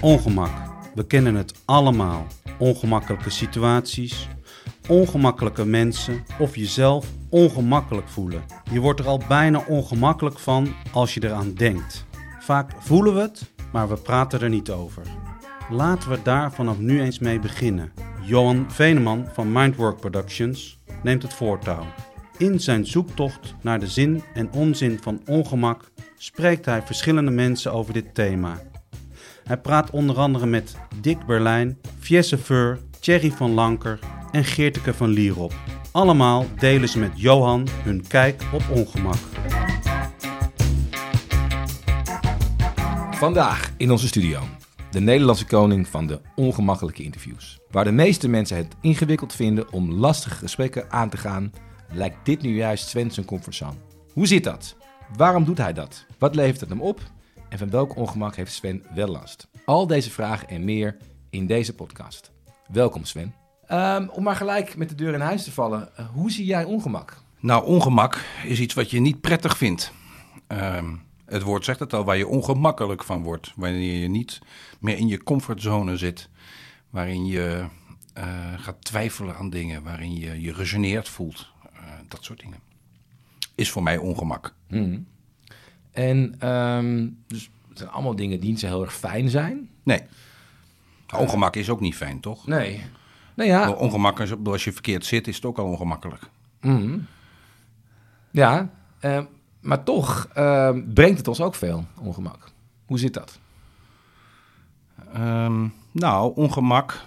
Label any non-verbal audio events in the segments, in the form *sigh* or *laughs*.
Ongemak. We kennen het allemaal. Ongemakkelijke situaties, ongemakkelijke mensen of jezelf ongemakkelijk voelen. Je wordt er al bijna ongemakkelijk van als je eraan denkt. Vaak voelen we het, maar we praten er niet over. Laten we daar vanaf nu eens mee beginnen. Johan Veneman van Mindwork Productions neemt het voortouw. In zijn zoektocht naar de zin en onzin van ongemak spreekt hij verschillende mensen over dit thema. Hij praat onder andere met Dick Berlijn, Fiesse Feur, Thierry van Lanker en Geerteke van Lierop. Allemaal delen ze met Johan hun kijk op ongemak. Vandaag in onze studio de Nederlandse koning van de ongemakkelijke interviews. Waar de meeste mensen het ingewikkeld vinden om lastige gesprekken aan te gaan, lijkt dit nu juist Sven zijn comfortzone. Hoe zit dat? Waarom doet hij dat? Wat levert het hem op? En van welk ongemak heeft Sven wel last? Al deze vragen en meer in deze podcast. Welkom Sven. Ehm, om maar gelijk met de deur in huis te vallen, eh, hoe zie jij ongemak? Nou, ongemak is iets wat je niet prettig vindt. Ehm, het woord zegt het al, waar je ongemakkelijk van wordt. Wanneer je niet meer in je comfortzone zit. Waarin je eh, gaat twijfelen aan dingen. Waarin je je gegeneerd voelt. Dat soort dingen. Is voor mij ongemak. Hmm. En ehm, dus het zijn allemaal dingen die niet zo heel erg fijn zijn. Nee. Ongemak is ook niet fijn, toch? Nee. Nou ja. Ongemak, is, als je verkeerd zit, is het ook al ongemakkelijk. Mm. Ja, uh, maar toch uh, brengt het ons ook veel ongemak. Hoe zit dat? Um, nou, ongemak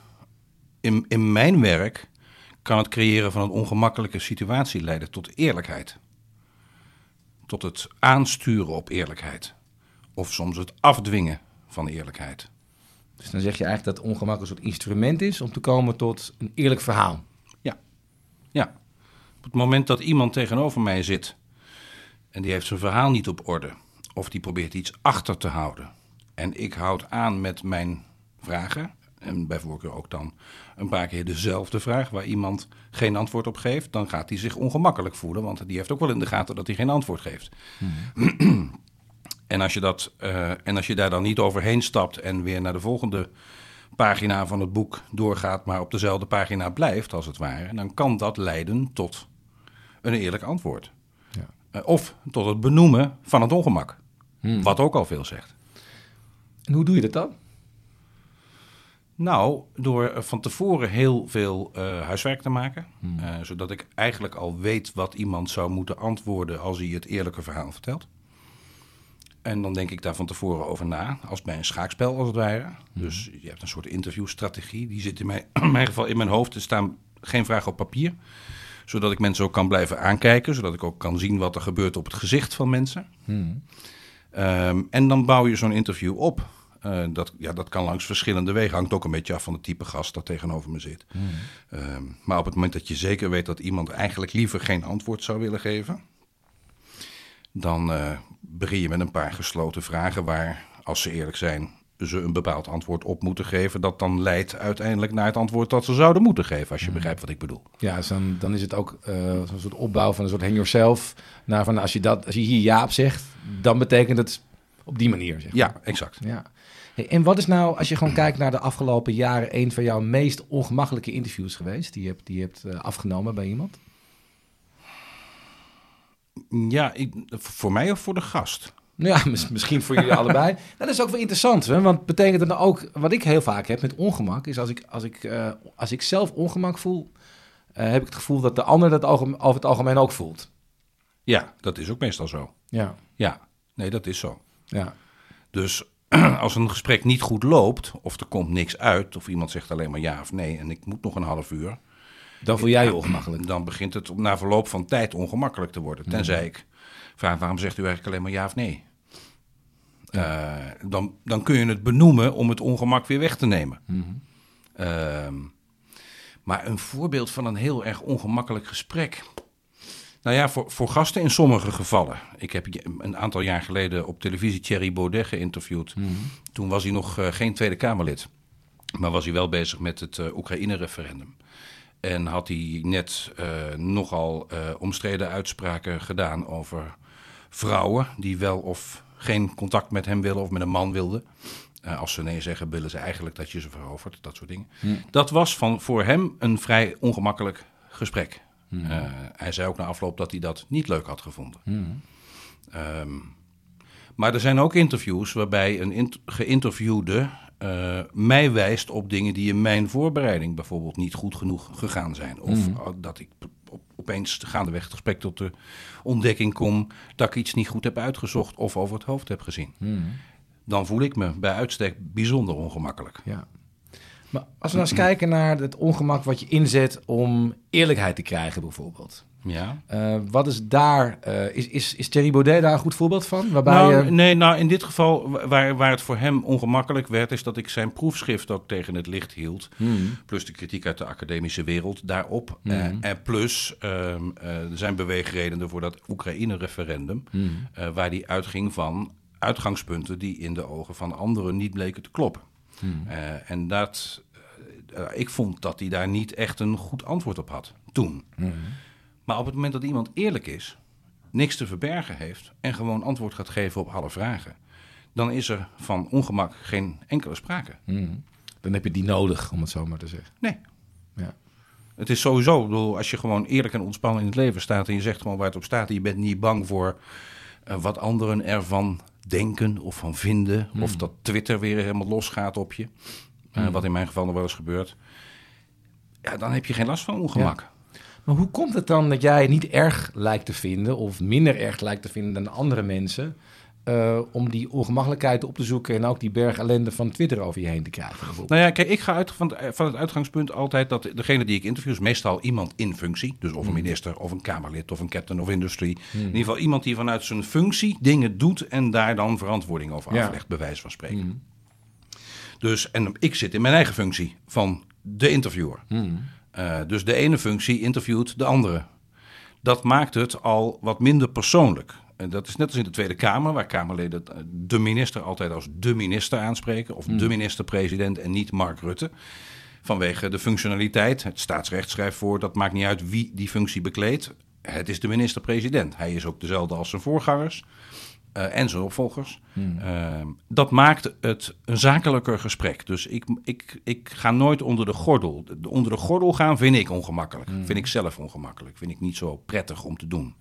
in, in mijn werk kan het creëren van een ongemakkelijke situatie leiden tot eerlijkheid. Tot het aansturen op eerlijkheid. Of soms het afdwingen van eerlijkheid. Dus dan zeg je eigenlijk dat ongemak een soort instrument is om te komen tot een eerlijk verhaal. Ja. Ja. Op het moment dat iemand tegenover mij zit en die heeft zijn verhaal niet op orde, of die probeert iets achter te houden, en ik houd aan met mijn vragen, en bij voorkeur ook dan een paar keer dezelfde vraag waar iemand geen antwoord op geeft, dan gaat hij zich ongemakkelijk voelen, want die heeft ook wel in de gaten dat hij geen antwoord geeft. Hmm. *clears throat* En als, je dat, uh, en als je daar dan niet overheen stapt en weer naar de volgende pagina van het boek doorgaat, maar op dezelfde pagina blijft, als het ware, dan kan dat leiden tot een eerlijk antwoord. Ja. Uh, of tot het benoemen van het ongemak, hmm. wat ook al veel zegt. En hoe doe je dat dan? Nou, door van tevoren heel veel uh, huiswerk te maken. Hmm. Uh, zodat ik eigenlijk al weet wat iemand zou moeten antwoorden als hij het eerlijke verhaal vertelt. En dan denk ik daar van tevoren over na, als bij een schaakspel als het ware. Hmm. Dus je hebt een soort interviewstrategie. Die zit in mijn, *clears throat* in mijn geval in mijn hoofd. Er staan geen vragen op papier. Zodat ik mensen ook kan blijven aankijken. Zodat ik ook kan zien wat er gebeurt op het gezicht van mensen. Hmm. Um, en dan bouw je zo'n interview op. Uh, dat, ja, dat kan langs verschillende wegen. Hangt ook een beetje af van het type gast dat tegenover me zit. Mm. Uh, maar op het moment dat je zeker weet dat iemand eigenlijk liever geen antwoord zou willen geven, dan uh, begin je met een paar gesloten vragen waar, als ze eerlijk zijn, ze een bepaald antwoord op moeten geven. Dat dan leidt uiteindelijk naar het antwoord dat ze zouden moeten geven, als je mm. begrijpt wat ik bedoel. Ja, dus dan, dan is het ook uh, een soort opbouw van een soort hang yourself. Naar van als je, dat, als je hier ja op zegt, dan betekent het op die manier. Zeg maar. Ja, exact. Ja. En wat is nou, als je gewoon kijkt naar de afgelopen jaren, een van jouw meest ongemakkelijke interviews geweest die je hebt, die je hebt uh, afgenomen bij iemand? Ja, ik, voor mij of voor de gast? Ja, *laughs* misschien voor jullie allebei. *laughs* Nou, dat is ook wel interessant, hè? want betekent dat nou ook, wat ik heel vaak heb met ongemak, is als ik, als ik, uh, als ik zelf ongemak voel, uh, heb ik het gevoel dat de ander dat over het algemeen ook voelt. Ja, dat is ook meestal zo. Ja. Ja, nee, dat is zo. Ja. Dus *clears throat* als een gesprek niet goed loopt, of er komt niks uit, of iemand zegt alleen maar ja of nee en ik moet nog een half uur. Dan voel jij je *clears throat* ongemakkelijk. Dan begint het na verloop van tijd ongemakkelijk te worden. Tenzij ik vraag waarom zegt u eigenlijk alleen maar ja of nee? Uh, dan, dan kun je het benoemen om het ongemak weer weg te nemen. Mm -hmm. uh, maar een voorbeeld van een heel erg ongemakkelijk gesprek. Nou ja, voor, voor gasten in sommige gevallen. Ik heb een aantal jaar geleden op televisie Thierry Baudet geïnterviewd. Mm -hmm. Toen was hij nog uh, geen Tweede Kamerlid. Maar was hij wel bezig met het uh, Oekraïne-referendum. En had hij net eh, nogal eh, omstreden uitspraken gedaan over vrouwen die wel of geen contact met hem willen of met een man wilden. Eh, als ze nee zeggen, willen ze eigenlijk dat je ze verovert, dat soort dingen. Dat was van, voor hem een vrij ongemakkelijk gesprek. Eh, hij zei ook na afloop dat hij dat niet leuk had gevonden. Ehm, maar er zijn ook interviews waarbij een geïnterviewde eh, mij wijst op dingen die in mijn voorbereiding bijvoorbeeld niet goed genoeg gegaan zijn. Of uh, dat ik op, opeens gaandeweg het gesprek tot de ontdekking kom dat ik iets niet goed heb uitgezocht of over het hoofd heb gezien. Dan voel ik me bij uitstek bijzonder ongemakkelijk. Ja. Maar als we nou eens kijken naar het ongemak wat je inzet om eerlijkheid te krijgen, bijvoorbeeld. Ja. Eh, wat is daar, eh, is, is, is Thierry Baudet daar een goed voorbeeld van? Waarbij Nou, je... nee, nou in dit geval wa- waar, waar het voor hem ongemakkelijk werd, is dat ik zijn proefschrift ook tegen het licht hield. Plus de kritiek uit de academische wereld daarop. Eh, en plus er zijn beweegredenen voor dat Oekraïne-referendum, eh, waar die uitging van uitgangspunten die in de ogen van anderen niet bleken te kloppen. Eh, en dat, eh, ik vond dat hij daar niet echt een goed antwoord op had toen. Maar op het moment dat iemand eerlijk is, niks te verbergen heeft en gewoon antwoord gaat geven op alle vragen, dan is er van ongemak geen enkele sprake. Hmm. Dan heb je die nodig, om het zo maar te zeggen. Nee. Ja. Het is sowieso, bedoel, als je gewoon eerlijk en ontspannen in het leven staat en je zegt gewoon waar het op staat en je bent niet bang voor eh, wat anderen ervan denken of van vinden, of dat Twitter weer helemaal losgaat op je, eh, wat in mijn geval nog wel eens gebeurt, ja, dan heb je geen last van ongemak. Maar hoe komt het dan dat jij niet erg lijkt te vinden, of minder erg lijkt te vinden dan andere mensen, eh, om die ongemakkelijkheid op te zoeken en ook die berg ellende van Twitter over je heen te krijgen? Nou ja, kijk, ik ga uit van, het- van het uitgangspunt altijd dat degene die ik interview is meestal iemand in functie. Dus of een minister, of een Kamerlid, of een captain of industry. In ieder geval iemand die vanuit zijn functie dingen doet en daar dan verantwoording over Ja. aflegt, bij wijze van spreken. Dus, en ik zit in mijn eigen functie van de interviewer. Eh, dus de ene functie interviewt de andere. Dat maakt het al wat minder persoonlijk. En dat is net als in de Tweede Kamer, waar Kamerleden eh, de minister altijd als de minister aanspreken. Of de minister-president en niet Mark Rutte. Vanwege de functionaliteit. Het staatsrecht schrijft voor, dat maakt niet uit wie die functie bekleedt. Het is de minister-president. Hij is ook dezelfde als zijn voorgangers eh, en zijn opvolgers. Eh, dat maakt het een zakelijker gesprek. Dus ik, ik, ik ga nooit onder de gordel. De- Onder de gordel gaan vind ik ongemakkelijk. Vind ik zelf ongemakkelijk. Vind ik niet zo prettig om te doen.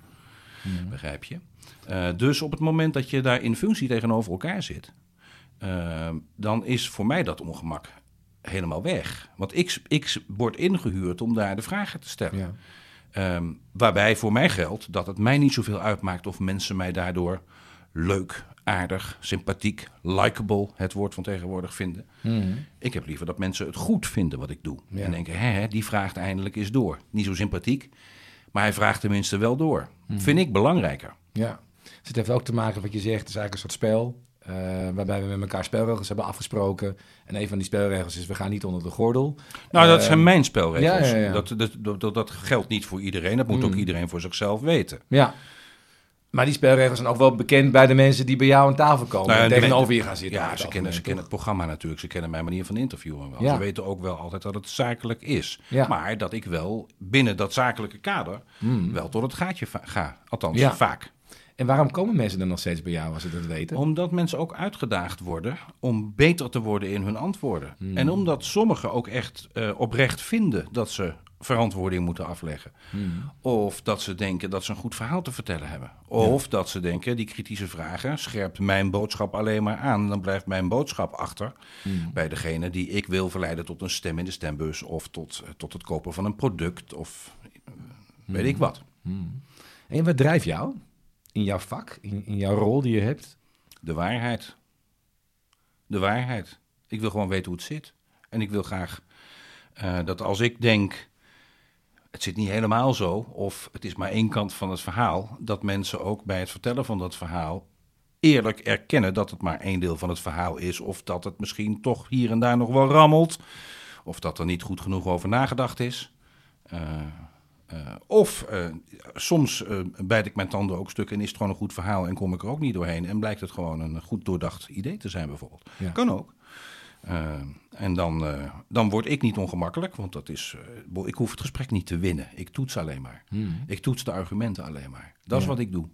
Begrijp je? Eh, dus op het moment dat je daar in functie tegenover elkaar zit, eh, dan is voor mij dat ongemak helemaal weg. Want ik, ik word ingehuurd om daar de vragen te stellen. Ja. Ehm, waarbij voor mij geldt dat het mij niet zoveel uitmaakt of mensen mij daardoor leuk, aardig, sympathiek, likable, het woord van tegenwoordig vinden. Ik heb liever dat mensen het goed vinden wat ik doe. Ja. En denken, hè, hè, die vraagt eindelijk eens door. Niet zo sympathiek, maar hij vraagt tenminste wel door. Vind ik belangrijker. Ja. Dus het heeft ook te maken met wat je zegt. Het is eigenlijk een soort spel. eh, waarbij we met elkaar spelregels hebben afgesproken. En een van die spelregels is: we gaan niet onder de gordel. Nou, dat Eh, zijn mijn spelregels. ja, ja, ja. Dat, dat, dat, dat, dat geldt niet voor iedereen. Dat moet ook iedereen voor zichzelf weten. Ja. Maar die spelregels zijn ook wel bekend bij de mensen die bij jou aan tafel komen. Nou en tegenover je gaan zitten. Ja, ze kennen, ze kennen het programma natuurlijk. Ze kennen mijn manier van interviewen wel. Ja. Ze weten ook wel altijd dat het zakelijk is. Ja. Maar dat ik wel binnen dat zakelijke kader wel tot het gaatje va- ga. Althans, Ja. vaak. En waarom komen mensen dan nog steeds bij jou als ze dat weten? Omdat mensen ook uitgedaagd worden om beter te worden in hun antwoorden. Hmm. En omdat sommigen ook echt eh, oprecht vinden dat ze verantwoording moeten afleggen. Hmm. Of dat ze denken dat ze een goed verhaal te vertellen hebben. Of dat ze denken, die kritische vragen scherpt mijn boodschap alleen maar aan. Dan blijft mijn boodschap achter Hmm. bij degene die ik wil verleiden tot een stem in de stembus. Of tot, eh, tot het kopen van een product. Of eh, weet Hmm. ik wat. En wat drijft jou in jouw vak, in, in jouw rol die je hebt? De waarheid. De waarheid. Ik wil gewoon weten hoe het zit. En ik wil graag eh, dat als ik denk, het zit niet helemaal zo, of het is maar één kant van het verhaal, dat mensen ook bij het vertellen van dat verhaal eerlijk erkennen dat het maar één deel van het verhaal is, of dat het misschien toch hier en daar nog wel rammelt, of dat er niet goed genoeg over nagedacht is. Eh, eh, of eh, soms bijt ik mijn tanden ook stuk en is het gewoon een goed verhaal en kom ik er ook niet doorheen. En blijkt het gewoon een goed doordacht idee te zijn bijvoorbeeld. Ja. Kan ook. Uh, en dan, uh, dan word ik niet ongemakkelijk, want dat is, uh, ik hoef het gesprek niet te winnen. Ik toets alleen maar. Hmm. Ik toets de argumenten alleen maar. Dat is wat ik doe.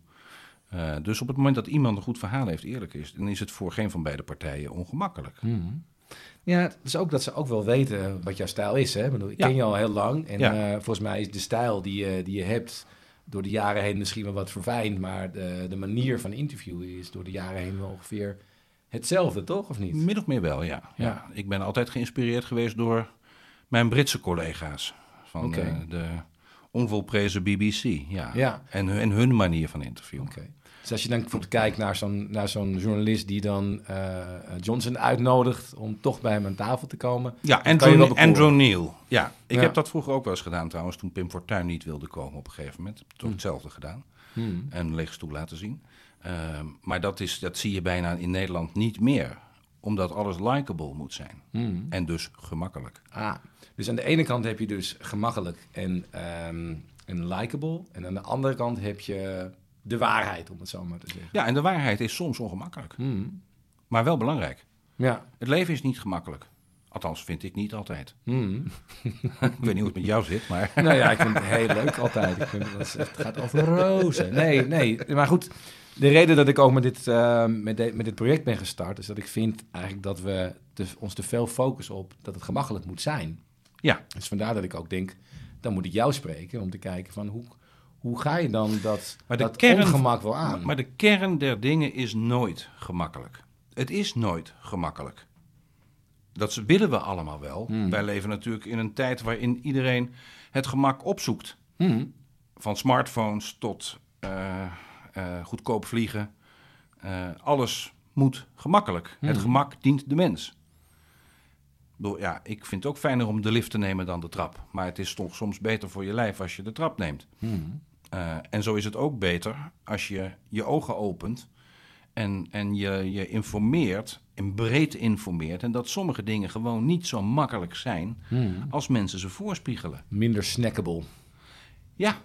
Dus op het moment dat iemand een goed verhaal heeft, eerlijk is, dan is het voor geen van beide partijen ongemakkelijk. Hmm. Ja, het is ook dat ze ook wel weten wat jouw stijl is. Hè? Ik, bedoel, ik ken je al heel lang en ja. volgens mij is de stijl die, je die je hebt door de jaren heen misschien wel wat verfijnd, maar de, de manier van interviewen is door de jaren heen wel ongeveer hetzelfde, toch? Of niet? Min of meer wel, ja. ja. Ik ben altijd geïnspireerd geweest door mijn Britse collega's van okay. de, de onvolprezen BBC. Ja. ja. En, en hun manier van interviewen. Okay. Dus als je dan bijvoorbeeld kijkt naar zo'n, naar zo'n journalist die dan uh, Johnson uitnodigt om toch bij hem aan tafel te komen. Ja, Andrew, Andrew Neil. Ja, ik heb dat vroeger ook wel eens gedaan trouwens, toen Pim Fortuyn niet wilde komen op een gegeven moment. Heb ik hetzelfde gedaan. Hmm. En een lege stoel laten zien. Uh, maar dat, is, dat zie je bijna in Nederland niet meer omdat alles likable moet zijn. Hmm. En dus gemakkelijk. Ah, dus aan de ene kant heb je dus gemakkelijk en, um, en likable. En aan de andere kant heb je de waarheid, om het zo maar te zeggen. Ja, en de waarheid is soms ongemakkelijk. Hmm. Maar wel belangrijk. Ja. Het leven is niet gemakkelijk. Althans, vind ik niet altijd. Hmm. *laughs* ik weet niet hoe het met jou zit, maar... nou ja, ik vind het heel leuk altijd. Ik vind het, het gaat over rozen. Nee, nee. Maar goed, de reden dat ik ook met dit, uh, met, de, met dit project ben gestart... is dat ik vind eigenlijk dat we te, ons te veel focussen op dat het gemakkelijk moet zijn. Ja. Dus vandaar dat ik ook denk, dan moet ik jou spreken... om te kijken van hoe hoe ga je dan dat, maar de dat kern, ongemak wel aan? Maar de kern der dingen is nooit gemakkelijk. Het is nooit gemakkelijk. Dat willen we allemaal wel. Hmm. Wij leven natuurlijk in een tijd waarin iedereen het gemak opzoekt. Hmm. Van smartphones tot uh, uh, goedkoop vliegen. Uh, alles moet gemakkelijk. Het hmm. gemak dient de mens. ja, ik vind het ook fijner om de lift te nemen dan de trap. Maar het is toch soms beter voor je lijf als je de trap neemt. Uh, en zo is het ook beter als je je ogen opent en, en je, je informeert, en breed informeert. En dat sommige dingen gewoon niet zo makkelijk zijn hmm. als mensen ze voorspiegelen. Minder snackable. Ja,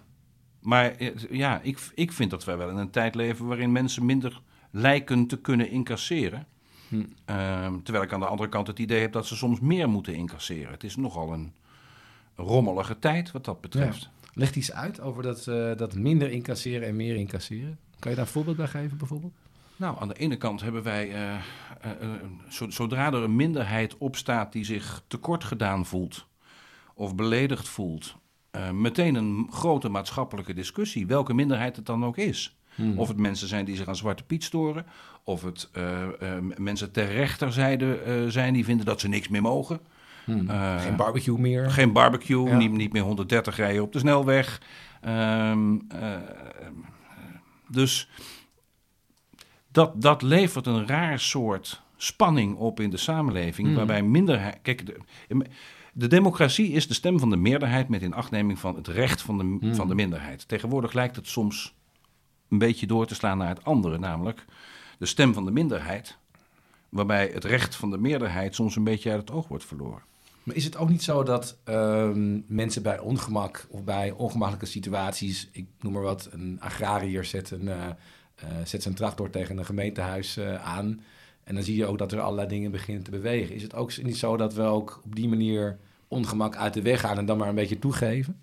maar eh, ja, ik, ik vind dat wij wel in een tijd leven waarin mensen minder lijken te kunnen incasseren. Hmm. Uh, terwijl ik aan de andere kant het idee heb dat ze soms meer moeten incasseren. Het is nogal een rommelige tijd wat dat betreft. Leg iets uit over dat, uh, dat minder incasseren en meer incasseren. Kan je daar een voorbeeld bij geven bijvoorbeeld? Nou, aan de ene kant hebben wij, uh, zodra er een minderheid opstaat die zich tekort gedaan voelt of beledigd voelt, meteen een grote maatschappelijke discussie, welke minderheid het dan ook is. Hmm. Of het mensen zijn die zich aan Zwarte Piet storen, of het mensen ter rechterzijde zijn die vinden dat ze niks meer mogen. Hmm. Uh, geen barbecue meer. Geen barbecue, niet, niet meer 130 rijden op de snelweg. Uh, dus dat, dat levert een raar soort spanning op in de samenleving, hmm. waarbij minderheid. Kijk, de, de, democratie is de stem van de meerderheid met inachtneming van het recht van de, hmm. van de minderheid. Tegenwoordig lijkt het soms een beetje door te slaan naar het andere, namelijk de stem van de minderheid, waarbij het recht van de meerderheid soms een beetje uit het oog wordt verloren. Maar is het ook niet zo dat um, mensen bij ongemak of bij ongemakkelijke situaties, ik noem maar wat, een agrariër zet, een, uh, uh, zet zijn tractor tegen een gemeentehuis uh, aan. En dan zie je ook dat er allerlei dingen beginnen te bewegen. Is het ook niet zo dat we ook op die manier ongemak uit de weg gaan en dan maar een beetje toegeven?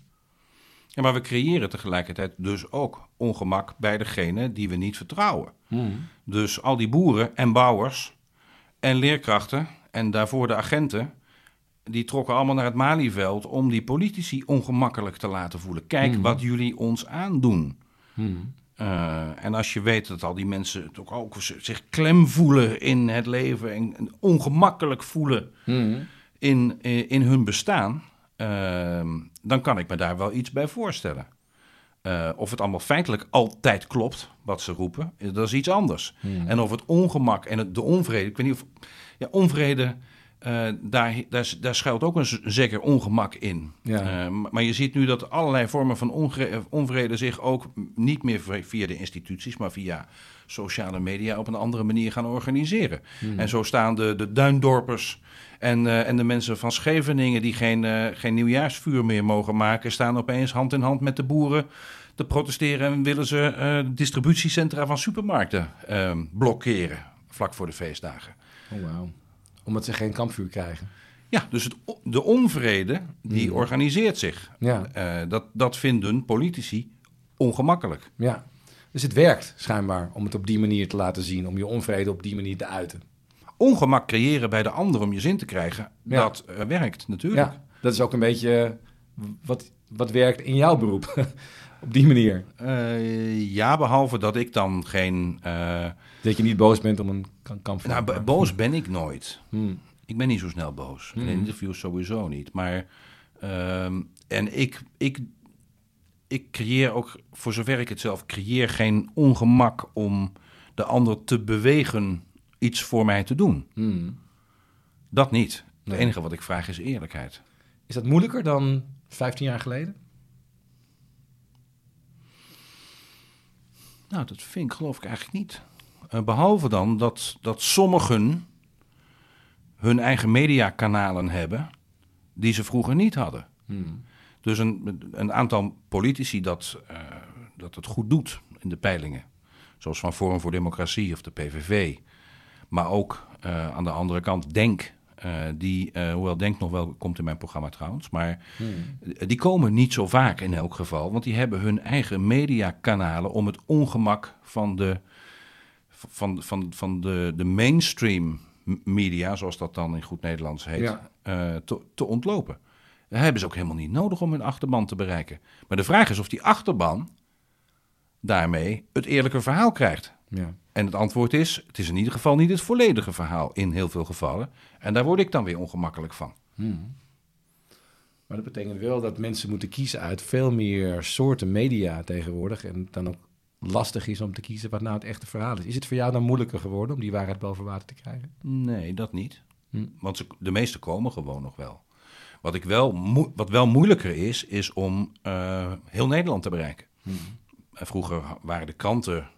Ja, maar we creëren tegelijkertijd dus ook ongemak bij degene die we niet vertrouwen. Hmm. Dus al die boeren en bouwers en leerkrachten en daarvoor de agenten die trokken allemaal naar het Malieveld om die politici ongemakkelijk te laten voelen. Kijk hmm. wat jullie ons aandoen. Hmm. Uh, en als je weet dat al die mensen ook, ook zich klem voelen in het leven en, ongemakkelijk voelen hmm. in, in, hun bestaan, uh, dan kan ik me daar wel iets bij voorstellen. Uh, of het allemaal feitelijk altijd klopt, wat ze roepen, dat is iets anders. En of het ongemak en het, de onvrede, ik weet niet of. Ja, onvrede uh, daar, daar, daar, schuilt ook een zeker ongemak in. Ja. Uh, maar je ziet nu dat allerlei vormen van onvrede zich ook niet meer via de instituties, maar via sociale media op een andere manier gaan organiseren. Hmm. En zo staan de, de duindorpers en, uh, en de mensen van Scheveningen die geen, geen nieuwjaarsvuur meer mogen maken, staan opeens hand in hand met de boeren te protesteren en willen ze distributiecentra van supermarkten blokkeren vlak voor de feestdagen. Oh, wow. Omdat ze geen kampvuur krijgen. Ja, dus het, de onvrede die Hmm. organiseert zich. Ja. Eh, dat, dat vinden politici ongemakkelijk. Ja. Dus het werkt schijnbaar om het op die manier te laten zien. Om je onvrede op die manier te uiten. Ongemak creëren bij de ander om je zin te krijgen, Ja. dat eh, werkt natuurlijk. Ja, dat is ook een beetje wat, wat werkt in jouw beroep. *laughs* op die manier. Eh, ja, behalve dat ik dan geen... eh, Dat je niet boos bent om een kan- kampvuur. nou, bo- boos ben ik nooit. Hmm. Ik ben niet zo snel boos. In interviews sowieso niet. Maar, ehm, en ik, ik, ik creëer ook, voor zover ik het zelf creëer, geen ongemak om de ander te bewegen iets voor mij te doen. Hmm. Dat niet. Het Nee. enige wat ik vraag is eerlijkheid. Is dat moeilijker dan 15 jaar geleden? Nou, dat vind ik geloof ik eigenlijk niet. Eh, behalve dan dat, dat sommigen hun eigen mediakanalen hebben die ze vroeger niet hadden. Hmm. Dus een, een aantal politici dat, eh, dat het goed doet in de peilingen. Zoals van Forum voor Democratie of de PVV. Maar ook eh, aan de andere kant Denk. Eh, die, eh, hoewel Denk nog wel komt in mijn programma trouwens. Maar eh, die komen niet zo vaak in elk geval. Want die hebben hun eigen mediakanalen om het ongemak van de, van, van, van de, de mainstream media, zoals dat dan in goed Nederlands heet, Ja. eh, te, te ontlopen. Dat hebben ze ook helemaal niet nodig om hun achterban te bereiken. Maar de vraag is of die achterban daarmee het eerlijke verhaal krijgt. Ja. En het antwoord is, het is in ieder geval niet het volledige verhaal in heel veel gevallen. En daar word ik dan weer ongemakkelijk van. Maar dat betekent wel dat mensen moeten kiezen uit veel meer soorten media tegenwoordig. En het dan ook lastig is om te kiezen wat nou het echte verhaal is. Is het voor jou dan moeilijker geworden om die waarheid boven water te krijgen? Nee, dat niet. Hm. Want ze, de meeste komen gewoon nog wel. Wat, ik wel wat wel moeilijker is, is om eh, heel Nederland te bereiken. En vroeger waren de kranten,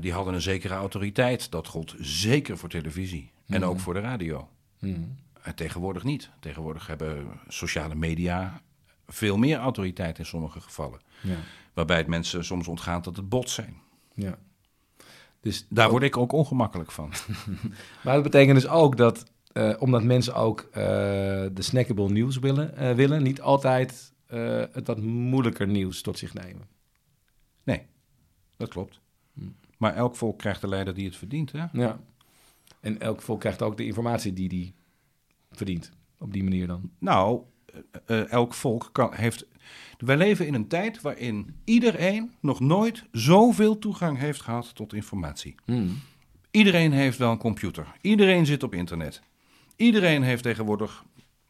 die hadden een zekere autoriteit. Dat gold zeker voor televisie en ook voor de radio. Hmm. En tegenwoordig niet. Tegenwoordig hebben sociale media veel meer autoriteit in sommige gevallen. Ja. Waarbij het mensen soms ontgaat dat het bots zijn. ja. Dus Daar word ik ook ongemakkelijk van. *laughs* Maar dat betekent dus ook dat, eh, omdat mensen ook eh, de snackable nieuws willen, eh, willen niet altijd eh, het wat moeilijker nieuws tot zich nemen. Nee, dat klopt. Maar elk volk krijgt de leider die het verdient. Hè? Ja. En elk volk krijgt ook de informatie die die verdient. Op die manier dan. Nou, eh, eh, elk volk kan, heeft. Wij leven in een tijd waarin iedereen nog nooit zoveel toegang heeft gehad tot informatie. Iedereen heeft wel een computer. Iedereen zit op internet. Iedereen heeft tegenwoordig,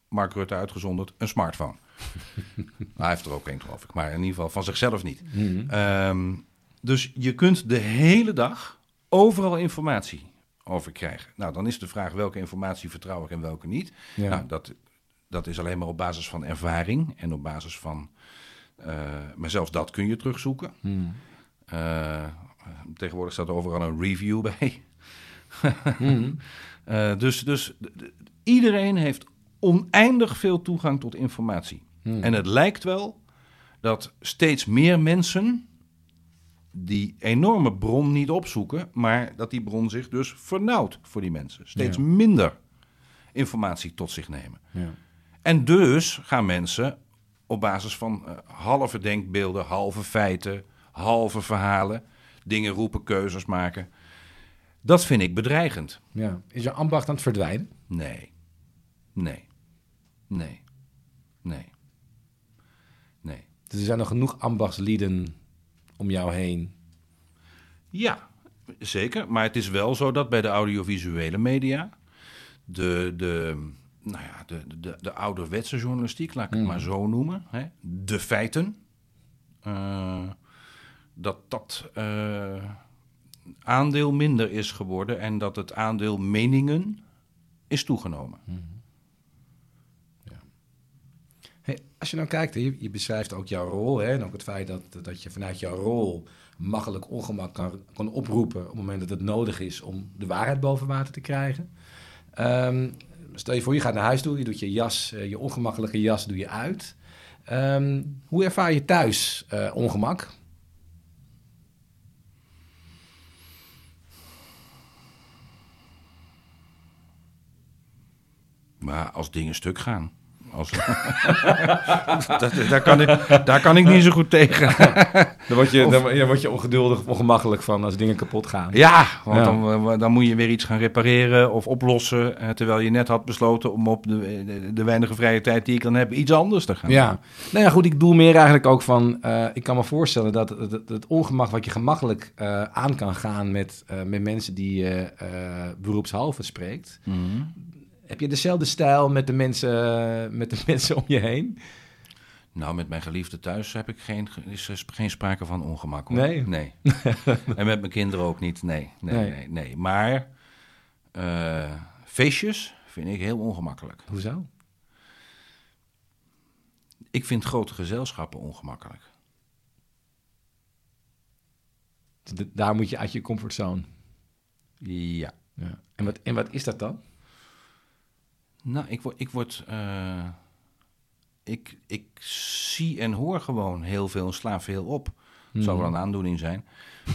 Mark Rutte uitgezonderd, een smartphone. *laughs* nou, hij heeft er ook één, geloof ik. Maar in ieder geval van zichzelf niet. Ehm, dus je kunt de hele dag overal informatie over krijgen. Nou, dan is de vraag welke informatie vertrouw ik en welke niet. Ja. Nou, dat, dat is alleen maar op basis van ervaring en op basis van... eh maar zelfs dat kun je terugzoeken. Eh, tegenwoordig staat er overal een review bij. *laughs* Eh, dus dus iedereen heeft oneindig veel toegang tot informatie. En het lijkt wel dat steeds meer mensen die enorme bron niet opzoeken, maar dat die bron zich dus vernauwt voor die mensen. Steeds Ja. minder informatie tot zich nemen. Ja. En dus gaan mensen op basis van eh, halve denkbeelden, halve feiten, halve verhalen, dingen roepen, keuzes maken. Dat vind ik bedreigend. Ja. Is je ambacht aan het verdwijnen? Nee. Nee. Nee. Nee. Nee. Dus er zijn nog genoeg ambachtslieden om jou heen. Ja, zeker. Maar het is wel zo dat bij de audiovisuele media de, de, nou ja, de, de, de ouderwetse journalistiek, laat ik het maar zo noemen, hè, de feiten, eh, dat dat eh, aandeel minder is geworden en dat het aandeel meningen is toegenomen. Hey, als je nou kijkt, je, je beschrijft ook jouw rol. Hè, en ook het feit dat, dat je vanuit jouw rol makkelijk ongemak kan, kan oproepen... op het moment dat het nodig is om de waarheid boven water te krijgen. Ehm, stel je voor, je gaat naar huis toe, je doet je jas, eh, je ongemakkelijke jas doe je uit. Ehm, hoe ervaar je thuis eh, ongemak? Maar als dingen stuk gaan. Als... *laughs* dat, daar, kan ik, daar kan ik niet zo goed tegen. *laughs* Dan word je, dan, ja, word je ongeduldig, ongemakkelijk van als dingen kapot gaan. Ja, want Ja. Dan, eh, dan moet je weer iets gaan repareren of oplossen. eh, terwijl je net had besloten om op de, de, de weinige vrije tijd die ik dan heb iets anders te gaan doen. Ja, nou ja, goed, ik bedoel meer eigenlijk ook van, eh, ik kan me voorstellen dat het, het, het ongemak wat je gemakkelijk aan kan gaan met, met mensen die je beroepshalve spreekt. Mhm. Heb je dezelfde stijl met de mensen, met de *laughs* mensen om je heen? Nou, met mijn geliefde thuis heb ik geen, is er geen sprake van ongemak. Hoor. Nee? Nee. *laughs* en met mijn kinderen ook niet. Nee, nee, Nee. nee. nee, Maar eh, feestjes vind ik heel ongemakkelijk. Hoezo? Ik vind grote gezelschappen ongemakkelijk. Daar moet je uit je comfortzone. Ja. Ja. En, wat, en wat is dat dan? Nou, ik word. Ik, word eh, ik, ik zie en hoor gewoon heel veel en sla veel op. Het zal wel een aandoening zijn.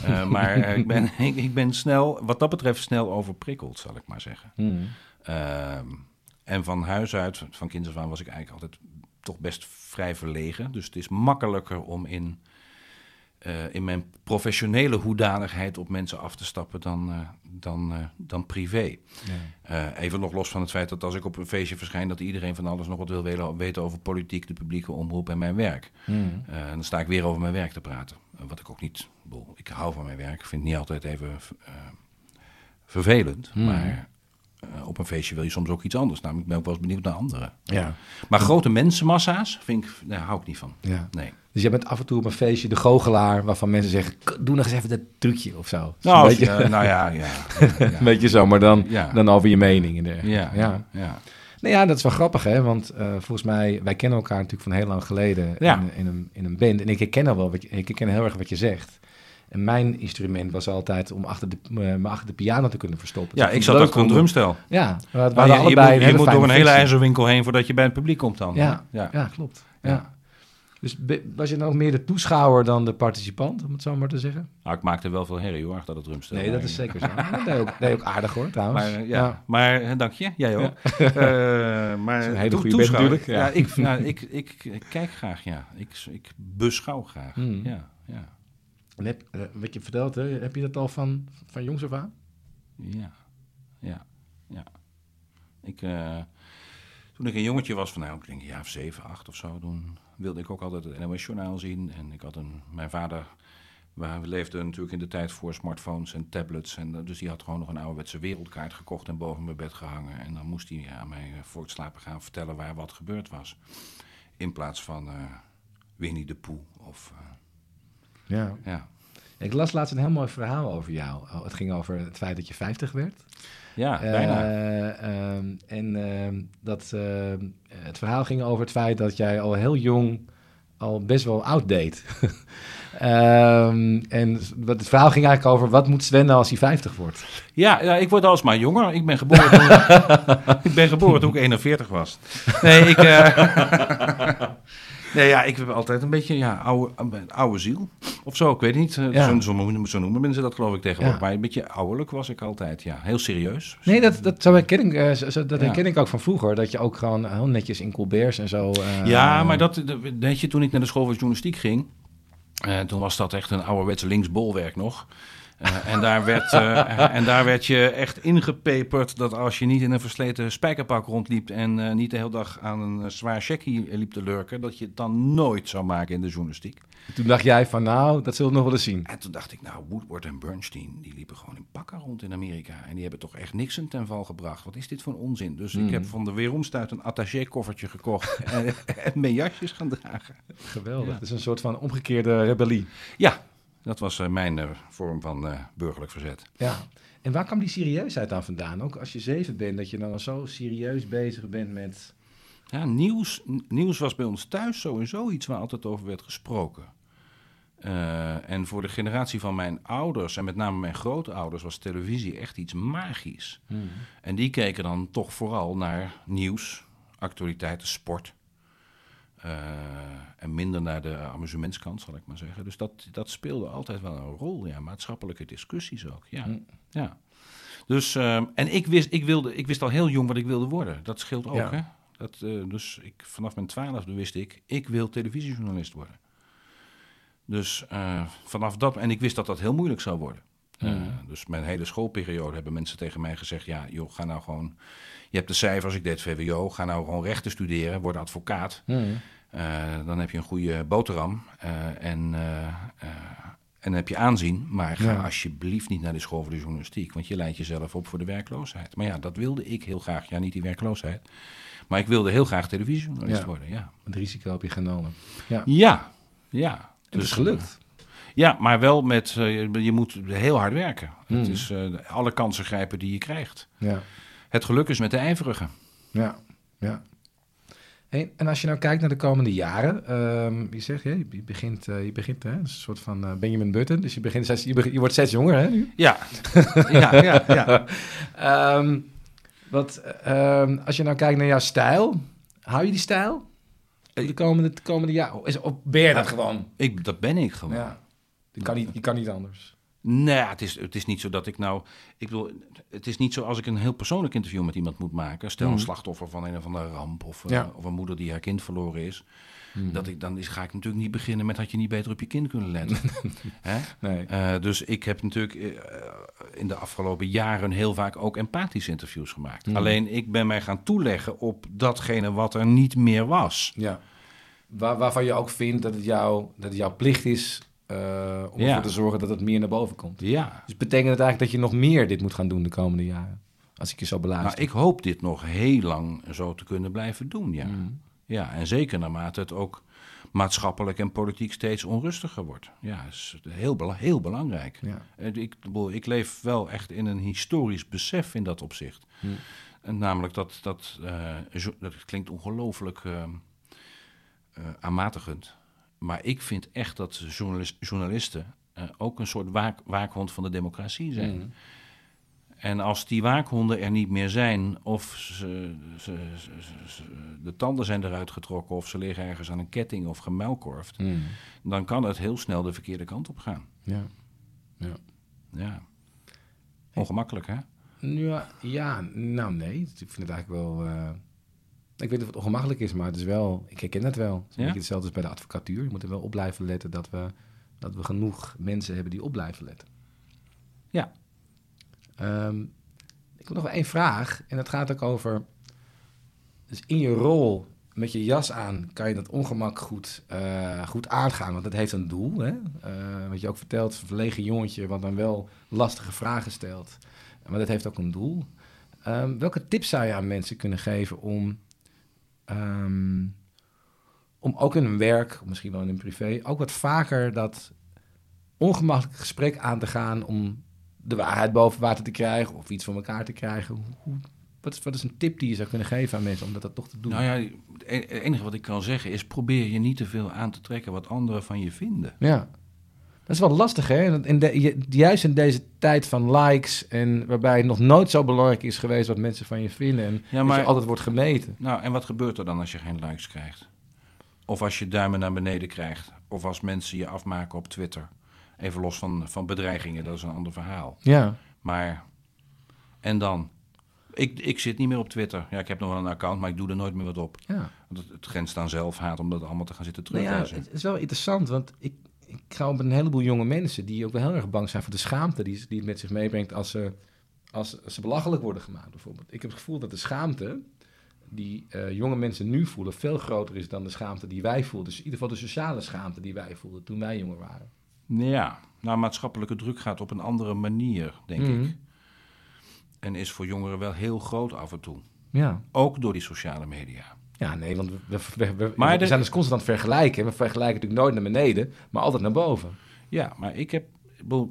Eh, maar eh, ik, ben, *laughs* ik, ik ben snel, wat dat betreft, snel overprikkeld, zal ik maar zeggen. Ehm, en van huis uit, van kinds af aan, was ik eigenlijk altijd toch best vrij verlegen. Dus het is makkelijker om in, eh, in mijn professionele hoedanigheid op mensen af te stappen dan, eh, dan, eh, dan privé. Eh, even nog los van het feit dat als ik op een feestje verschijn, dat iedereen van alles nog wat wil weten- over politiek, de publieke omroep en mijn werk. En dan sta ik weer over mijn werk te praten. Wat ik ook niet. ik bedoel, Ik hou van mijn werk. Ik vind het niet altijd even vervelend. Maar eh, op een feestje wil je soms ook iets anders. Namelijk, ik ben ook wel eens benieuwd naar anderen. Ja. Maar grote mensenmassa's vind ik, daar hou ik niet van. ja. Nee. Dus jij bent af en toe op een feestje de goochelaar waarvan mensen zeggen, "K- doe nog eens even dat trucje of zo. Nou, beetje, nou ja, ja. *laughs* ja, een beetje zo, maar dan, Ja. dan over je mening. En dergelijke. ja, ja. ja. Nou ja, dat is wel grappig, hè? Want eh, volgens mij, wij kennen elkaar natuurlijk van heel lang geleden Ja. in, in, een, in een band. En ik herken al wel, wat je, ik herken heel erg wat je zegt. En mijn instrument was altijd om achter de, eh, me achter de piano te kunnen verstoppen. Ja, Dus ik zat achter een drumstel. Ja, Maar je, je allebei moet, een je moet door een hele ijzerwinkel heen voordat je bij het publiek komt dan. Ja, ja. ja. klopt. Ja. Ja. Dus was je nou meer de toeschouwer dan de participant, om het zo maar te zeggen? Nou, ik maakte wel veel herrie hoor, achter dat drumstel. Nee, dat Maar- is zeker zo. Dat deed ook, deed ook aardig hoor, trouwens. Maar, ja. maar eh, dank je, jij ook. *laughs* Eh, maar Dat is een hele goede band toeschouwer- natuurlijk, ja. Ja, ik, *laughs* nou, ik, ik, ik kijk graag, ja. Ik, ik beschouw graag. Hmm. Ja, ja, En heb, eh, wat je vertelt, hè, heb je dat al van, van jongs af aan? ja, ja, ja. Ik, toen ik een jongetje was, van nou, ik denk een jaar of zeven, acht of zo, toen wilde ik ook altijd het NOS-journaal zien. En ik had een, mijn vader, we leefden natuurlijk in de tijd voor smartphones en tablets. En, eh, dus die had gewoon nog een ouderwetse wereldkaart gekocht en boven mijn bed gehangen. En dan moest hij aan mij eh, voor het slapen gaan vertellen waar wat gebeurd was. In plaats van eh, Winnie de Pooh of... Ja. ja. Ik las laatst een heel mooi verhaal over jou. Oh, Het ging over het feit dat je 50 werd. ja, bijna. Eh, ehm, en ehm, dat, ehm, het verhaal ging over het feit dat jij al heel jong al best wel oud deed. *laughs* Ehm, en wat- het verhaal ging eigenlijk over wat moet Sven nou als hij 50 wordt. Ja, ja, ik word alsmaar jonger. Ik ben geboren toen, ik *laughs* ben geboren toen ik 41 was. *laughs* Nee, ik... eh, nee, ja, ik heb altijd een beetje ja, oude, oude ziel. Of zo, ik weet niet. Eh, Ja. Zo, zo, noemen, zo noemen mensen dat geloof ik tegenwoordig. Ja. Maar een beetje ouderlijk was ik altijd, ja. Heel serieus. Nee, dat, dat, zo herken ik, eh, zo- zo- dat herken ik ook van vroeger. Dat je ook gewoon heel netjes in Colbert's en zo... eh, Ja, maar dat, dat- weet je, toen ik naar de school voor journalistiek ging, eh, toen was dat echt een ouderwetse linksbolwerk nog. Eh, en, daar werd, eh, en daar werd je echt ingepeperd dat als je niet in een versleten spijkerpak rondliep en eh, niet de hele dag aan een zwaar checkie liep te lurken, dat je het dan nooit zou maken in de journalistiek. Toen dacht jij van nou, dat zullen we nog wel eens zien. En toen dacht ik, nou, Woodward en Bernstein, die liepen gewoon in pakken rond in Amerika. En die hebben toch echt niks ten val gebracht. Wat is dit voor een onzin? Dus ik heb van de weeromstuit een attaché-koffertje gekocht *laughs* en, en mijn jasjes gaan dragen. Geweldig. Het is een soort van omgekeerde rebellie. Ja, dat was eh, mijn eh, vorm van eh, burgerlijk verzet. Ja. En waar kwam die serieusheid dan vandaan? Ook als je zeven bent, dat je dan al zo serieus bezig bent met... Ja, nieuws, nieuws was bij ons thuis sowieso iets waar altijd over werd gesproken. En voor de generatie van mijn ouders, en met name mijn grootouders, was televisie echt iets magisch. En die keken dan toch vooral naar nieuws, actualiteiten, sport. Eh, en minder naar de amusementskant, zal ik maar zeggen. Dus dat, dat speelde altijd wel een rol, ja. Maatschappelijke discussies ook, ja. Hm. ja. Dus, ehm, en ik wist, ik, wilde, ik wist al heel jong wat ik wilde worden. Dat scheelt ook, Ja. hè. Dat, eh, dus ik, vanaf mijn twaalfde wist ik, ik wil televisiejournalist worden. Dus eh, vanaf dat, en ik wist dat dat heel moeilijk zou worden. Eh, dus mijn hele schoolperiode hebben mensen tegen mij gezegd: Ja, joh, ga nou gewoon. Je hebt de cijfers, ik deed VWO. Ga nou gewoon rechten studeren, word advocaat. Hm. Eh, dan heb je een goede boterham. eh, en, eh, en dan heb je aanzien. Maar ga Ja. alsjeblieft niet naar de school voor de journalistiek. Want je leidt jezelf op voor de werkloosheid. Maar ja, dat wilde ik heel graag. Ja, niet die werkloosheid. Maar ik wilde heel graag televisiejournalist Ja. worden. Ja, Het risico heb je genomen. Ja. ja. ja. Het is gelukt. Ja, maar wel met, je- moet heel hard werken. Het Mm. is alle kansen grijpen die je krijgt. Ja. Het geluk is met de ijverigen. Ja, ja. Hey, en als je nou kijkt naar de komende jaren, ehm, je zegt, hè, je begint, eh, je begint hè, een soort van eh, Benjamin Button, dus je, begint steeds, je, begint- je wordt steeds jonger, hè, nu? Ja, ja, ja, ja. *laughs* Ehm, wat, ehm, als je nou kijkt naar jouw stijl, hou je die stijl? De komende, de komende jaren? Is, of ben je dat gewoon? Ik, dat ben ik gewoon. Ja. Je kan niet, je kan niet anders. Nee, het is, het is niet zo dat ik nou... Ik bedoel, het is niet zo als ik een heel persoonlijk interview met iemand moet maken. Stel een Mhm. slachtoffer van een of andere ramp of, eh, of een moeder die haar kind verloren is. Mhm. Dat ik, dan is, ga ik natuurlijk niet beginnen met had je niet beter op je kind kunnen letten. *laughs* Hè? Nee. Eh, dus ik heb natuurlijk eh, in de afgelopen jaren heel vaak ook empathische interviews gemaakt. Mhm. Alleen ik ben mij gaan toeleggen op datgene wat er niet meer was. Ja. Waar, waarvan je ook vindt dat het, jou, dat het jouw plicht is eh, om ervoor te zorgen dat het meer naar boven komt. Ja. Dus betekent het eigenlijk dat je nog meer dit moet gaan doen de komende jaren? Als ik je zo beluister. Nou, ik hoop dit nog heel lang zo te kunnen blijven doen, ja. Mhm. Ja, en zeker naarmate het ook maatschappelijk en politiek steeds onrustiger wordt. Ja, is heel, bela- heel belangrijk. Ja. Ik, ik leef wel echt in een historisch besef in dat opzicht. En namelijk dat, dat, eh, dat klinkt ongelooflijk eh, eh, aanmatigend. Maar ik vind echt dat journalis- journalisten eh, ook een soort waak, waakhond van de democratie zijn. Mhm. En als die waakhonden er niet meer zijn, of ze, ze, ze- ze- ze- de tanden zijn eruit getrokken, of ze liggen ergens aan een ketting of gemuilkorfd, Mhm. dan kan het heel snel de verkeerde kant op gaan. Ja. Ja. Ja. Ongemakkelijk, hè? Ja, ja, nou nee. Ik vind het eigenlijk wel... eh, ik weet niet of het ongemakkelijk is, maar het is wel... Ik herken het wel. Het is Ja? hetzelfde als bij de advocatuur. Je moet er wel op blijven letten dat we, dat we genoeg mensen hebben die op blijven letten. Ja. Ehm, ik heb nog wel één vraag. En dat gaat ook over... Dus in je rol met je jas aan kan je dat ongemak goed, eh, goed aangaan. Want dat heeft een doel. Hè? Eh, wat je ook vertelt, een verlegen jongetje... wat dan wel lastige vragen stelt. Maar dat heeft ook een doel. Ehm, welke tips zou je aan mensen kunnen geven om... ehm, om ook in hun werk, misschien wel in hun privé... ook wat vaker dat ongemakkelijke gesprek aan te gaan... om de waarheid boven water te krijgen of iets voor elkaar te krijgen. Hoe, wat, is, wat is een tip die je zou kunnen geven aan mensen om dat, dat toch te doen? Nou ja, het e- het enige wat ik kan zeggen is: probeer je niet te veel aan te trekken wat anderen van je vinden. Ja. Dat is wel lastig, hè? In de, juist in deze tijd van likes en waarbij het nog nooit zo belangrijk is geweest wat mensen van je vinden en Ja, maar- je altijd wordt gemeten. Nou, en wat gebeurt er dan als je geen likes krijgt? Of als je duimen naar beneden krijgt? Of als mensen je afmaken op Twitter? Even los van, van bedreigingen, dat is een ander verhaal. Ja. Maar, en dan? Ik, ik zit niet meer op Twitter. Ja, ik heb nog wel een account, maar ik doe er nooit meer wat op. ja. Want het, het grenst aan zelfhaat om dat allemaal te gaan zitten Nou ja, het is wel interessant, want ik, ik ga op een heleboel jonge mensen die ook wel heel erg bang zijn voor de schaamte die, die het met zich meebrengt als ze, als, als ze belachelijk worden gemaakt, bijvoorbeeld. Ik heb het gevoel dat de schaamte die eh, jonge mensen nu voelen veel groter is dan de schaamte die wij voelden. Dus in ieder geval de sociale schaamte die wij voelden toen wij jonger waren. Ja, nou, maatschappelijke druk gaat op een andere manier, denk Mhm. ik. En is voor jongeren wel heel groot af en toe. Ja. Ook door die sociale media. Ja, nee, want we, we, we, we- Maar we de- zijn dus constant vergelijken. We vergelijken natuurlijk nooit naar beneden, maar altijd naar boven. Ja, maar ik heb...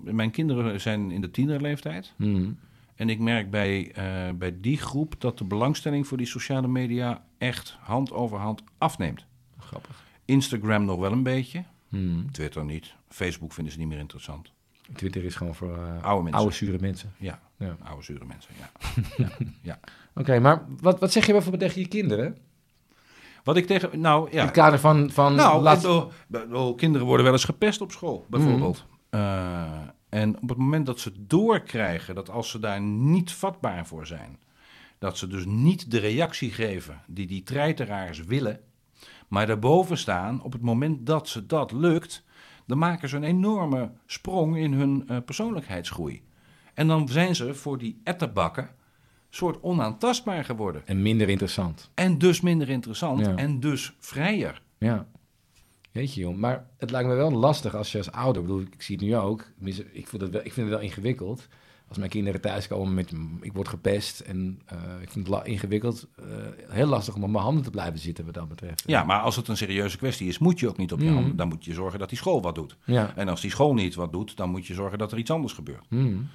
Mijn kinderen zijn in de tienerleeftijd. Mhm. En ik merk bij, eh, bij die groep dat de belangstelling voor die sociale media echt hand over hand afneemt. Grappig. Instagram nog wel een beetje, Mhm. Twitter niet. Facebook vinden ze niet meer interessant. Twitter is gewoon voor eh, Oude mensen. oude, zure mensen. Ja, Ja. oude zure mensen, ja. *laughs* Oké, maar wat, wat zeg je bijvoorbeeld tegen je kinderen? Wat ik tegen... Nou, ja. In het kader van... van Nou, laat- bedoel, kinderen worden wel eens gepest op school, bijvoorbeeld. Mhm. Eh, en op het moment dat ze doorkrijgen dat als ze daar niet vatbaar voor zijn, dat ze dus niet de reactie geven die die treiteraars willen, maar daarboven staan, op het moment dat ze dat lukt, dan maken ze een enorme sprong in hun eh, persoonlijkheidsgroei. En dan zijn ze voor die etterbakken soort onaantastbaar geworden. En minder interessant. En dus minder interessant Ja. en dus vrijer. Ja. Weet je, joh. Maar het lijkt me wel lastig als je als ouder... Ik bedoel, ik zie het nu ook. Ik vind het wel, ik vind het wel ingewikkeld. Als mijn kinderen thuiskomen met... Ik word gepest en eh, ik vind het ingewikkeld. eh, heel lastig om op mijn handen te blijven zitten wat dat betreft. Ja, maar als het een serieuze kwestie is, moet je ook niet op je Mhm. handen. Dan moet je zorgen dat die school wat doet. Ja. En als die school niet wat doet, dan moet je zorgen dat er iets anders gebeurt. Hmm.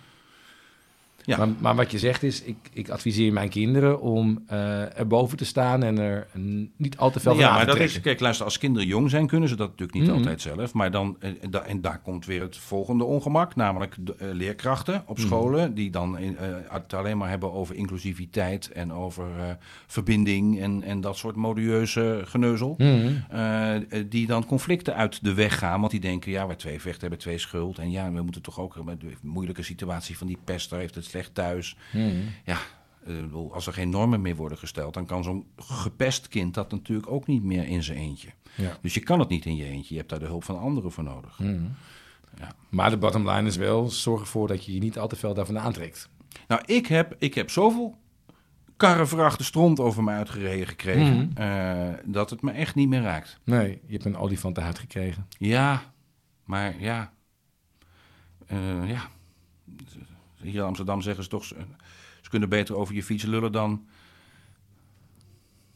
Ja. Maar, maar wat je zegt is, ik, ik adviseer mijn kinderen om eh erboven te staan en er niet al te veel van ja, aan maar te dat is, kijk, luister, als kinderen jong zijn, kunnen ze dat natuurlijk niet Mhm. altijd zelf. Maar dan, eh, da- en daar komt weer het volgende ongemak, namelijk de, eh, leerkrachten op Mhm. scholen, die dan in, het alleen maar hebben over inclusiviteit en over verbinding en, en dat soort modieuze geneuzel. Mhm. Die dan conflicten uit de weg gaan. Want die denken, ja, wij twee vechten hebben twee schuld. En ja, we moeten toch ook met de moeilijke situatie van die pester heeft het slecht thuis. Mhm. Ja, eh, als er geen normen meer worden gesteld, dan kan zo'n gepest kind dat natuurlijk ook niet meer in zijn eentje. Ja. Dus je kan het niet in je eentje. Je hebt daar de hulp van anderen voor nodig. Mhm. Ja. Maar de bottom line is wel, zorg ervoor dat je je niet al te veel daarvan aantrekt. Nou, ik heb, ik heb zoveel karrevrachten stront over me uitgereden gekregen, Mhm. eh, dat het me echt niet meer raakt. Nee, je hebt een olifantenhuid gekregen. Ja, maar ja. Eh, ja. Hier in Amsterdam zeggen ze toch... Ze, ze kunnen beter over je fiets lullen dan...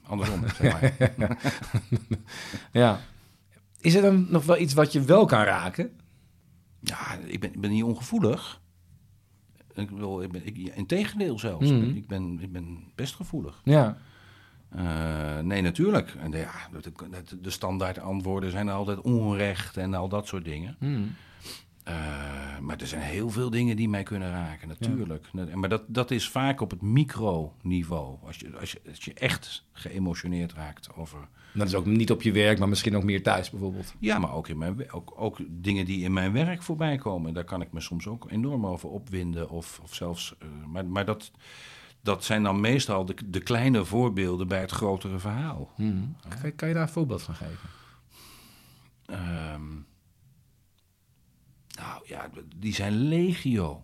Andersom, zeg maar. *laughs* Ja. Is er dan nog wel iets wat je wel kan raken? Ja, ik ben, ik ben niet ongevoelig. Ik bedoel, ik ben, ik, integendeel zelfs. Mhm. Ik, ben, ik ben best gevoelig. Ja. Eh, nee, natuurlijk. En de, ja, de, standaard antwoorden zijn altijd onrecht en al dat soort dingen. Mhm. Eh, maar er zijn heel veel dingen die mij kunnen raken, natuurlijk. Maar dat, dat is vaak op het microniveau. Als je, als, je, als je echt geëmotioneerd raakt over... Dat is ook niet op je werk, maar misschien ook meer thuis bijvoorbeeld. Ja, maar ook, in mijn, ook, ook dingen die in mijn werk voorbij komen. Daar kan ik me soms ook enorm over opwinden. Of, of zelfs... eh, maar maar dat, dat zijn dan meestal de, de kleine voorbeelden bij het grotere verhaal. Mhm. Kan, kan je daar een voorbeeld van geven? Ehm, nou ja, die zijn legio.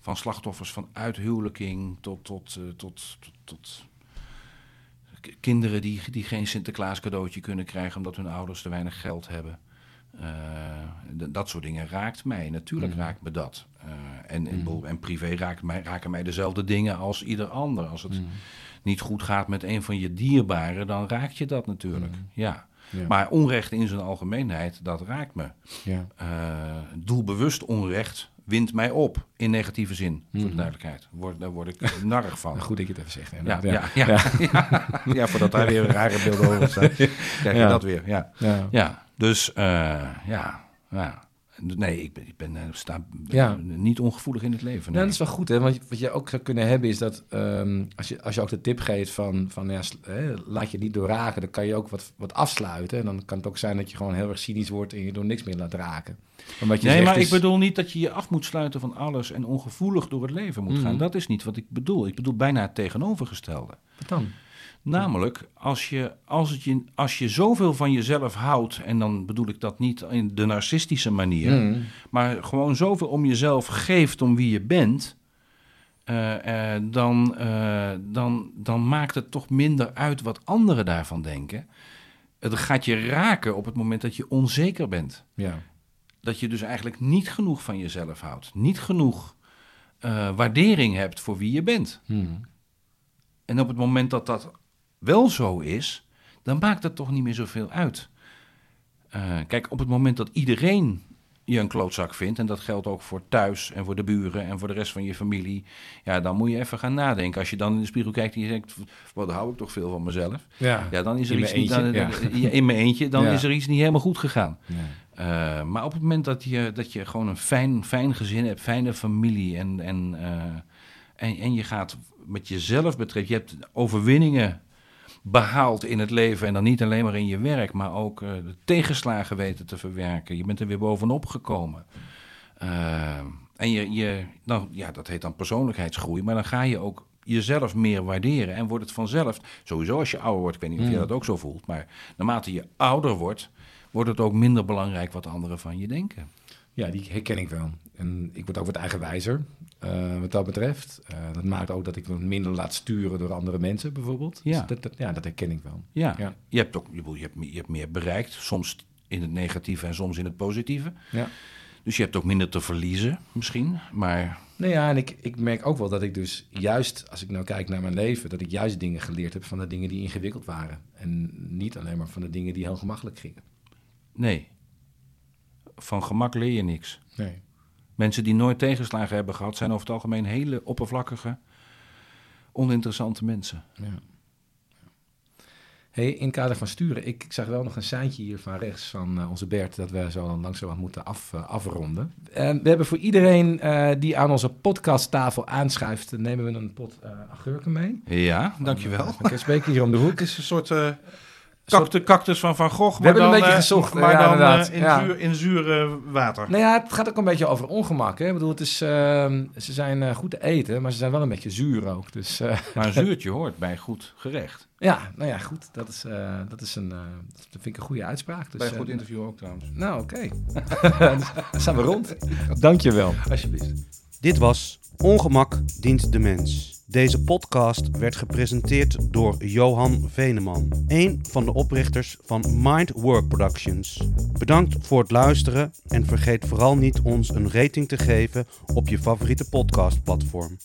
Van slachtoffers van uithuwelijking tot, tot, eh, tot, tot, kinderen die, die geen Sinterklaas cadeautje kunnen krijgen omdat hun ouders te weinig geld hebben. Eh, dat soort dingen raakt mij. Natuurlijk Mhm. raakt me dat. Eh, en, bol- en privé raakt mij, raken mij dezelfde dingen als ieder ander. Als het Mhm. niet goed gaat met een van je dierbaren, dan raakt je dat natuurlijk. Ja. Ja. Maar onrecht in zijn algemeenheid, dat raakt me. Ja. Eh, doelbewust onrecht wint mij op, in negatieve zin, voor de Mhm. duidelijkheid. Word, daar word ik *laughs* narig van. Goed dat je het even zegt. Ja, ja, ja, *laughs* ja. voordat daar weer rare beelden over zijn. *laughs* Krijg je dat weer, ja. Ja. Ja, dus eh, ja, ja. Nee, ik ben, ik ben eh, sta Ja. niet ongevoelig in het leven. Nou, dat is wel goed, hè? Want wat je ook zou kunnen hebben is dat ehm, als, je, als je ook de tip geeft van, van ja, hè, laat je niet door raken, dan kan je ook wat, wat afsluiten. En dan kan het ook zijn dat je gewoon heel erg cynisch wordt en je door niks meer laat raken. Je Nee, zegt maar is- ik bedoel niet dat je je af moet sluiten van alles en ongevoelig door het leven moet gaan. Dat is niet wat ik bedoel. Ik bedoel bijna het tegenovergestelde. Wat dan? Namelijk, als je, als, het je, als je zoveel van jezelf houdt, en dan bedoel ik dat niet in de narcistische manier, Mhm. maar gewoon zoveel om jezelf geeft om wie je bent, eh, eh, dan, eh, dan, dan maakt het toch minder uit wat anderen daarvan denken. Het gaat je raken op het moment dat je onzeker bent. Ja. Dat je dus eigenlijk niet genoeg van jezelf houdt, niet genoeg waardering hebt voor wie je bent. Mhm. En op het moment dat dat wel zo is, dan maakt het toch niet meer zoveel uit. Eh, kijk, op het moment dat iedereen je een klootzak vindt, en dat geldt ook voor thuis en voor de buren en voor de rest van je familie, ja, dan moet je even gaan nadenken. Als je dan in de spiegel kijkt en je denkt, wat hou ik toch veel van mezelf? Ja. Ja, dan is er In iets niet, dan, ja. in mijn eentje, dan Ja. is er iets niet helemaal goed gegaan. Eh, maar op het moment dat je, dat je gewoon een fijn, fijn gezin hebt, fijne familie en, en, eh, en, en je gaat met jezelf betreft, je hebt overwinningen behaalt in het leven. En dan niet alleen maar in je werk, maar ook eh, de tegenslagen weten te verwerken. Je bent er weer bovenop gekomen. Uh, en je, je, nou ja, dat heet dan persoonlijkheidsgroei. Maar dan ga je ook jezelf meer waarderen. En wordt het vanzelf, sowieso als je ouder wordt, ik weet niet of je dat ook zo voelt. Maar naarmate je ouder wordt, wordt het ook minder belangrijk wat anderen van je denken. Ja, die herken ik wel. En ik word ook wat eigenwijzer uh, wat dat betreft. Uh, dat maakt ook dat ik me minder laat sturen door andere mensen bijvoorbeeld. Ja, dus dat, dat, ja dat herken ik wel. Ja, ja. Je, hebt ook, je, hebt, je hebt meer bereikt, soms in het negatieve en soms in het positieve. Ja. Dus je hebt ook minder te verliezen misschien, maar... Nou ja, en ik, ik merk ook wel dat ik dus juist, als ik nou kijk naar mijn leven... dat ik juist dingen geleerd heb van de dingen die ingewikkeld waren. En niet alleen maar van de dingen die heel gemakkelijk gingen. Nee, van gemak leer je niks. Nee. Mensen die nooit tegenslagen hebben gehad, zijn over het algemeen hele oppervlakkige, oninteressante mensen. Ja. Hey, in het kader van sturen, ik, ik zag wel nog een seintje hier van rechts van uh, onze Bert dat we zo langzaam moeten af, uh, afronden. En we hebben voor iedereen uh, die aan onze podcasttafel aanschuift, nemen we een pot agurken mee. Ja, dankjewel. Een spreek hier om de hoek. Het is een soort Cactus, cactus van Van Gogh. We hebben dan, een beetje gezocht. Maar ja, dan uh, in, ja. zuur, in zure water. Nou ja, het gaat ook een beetje over ongemak. Hè? Ik bedoel, het is, uh, ze zijn uh, goed te eten, maar ze zijn wel een beetje zuur ook. Dus, maar een *laughs* zuurtje hoort bij goed gerecht. Ja, nou ja, goed. Dat, is, dat, is een, dat vind ik een goede uitspraak. Dus, bij een goed interview ook trouwens. Nou, oké. Okay. *laughs* Dan zijn we rond. Dankjewel. Alsjeblieft. Dit was Ongemak dient de mens. Deze podcast werd gepresenteerd door Johan Veneman, een van de oprichters van Mind Work Productions. Bedankt voor het luisteren en vergeet vooral niet ons een rating te geven op je favoriete podcastplatform.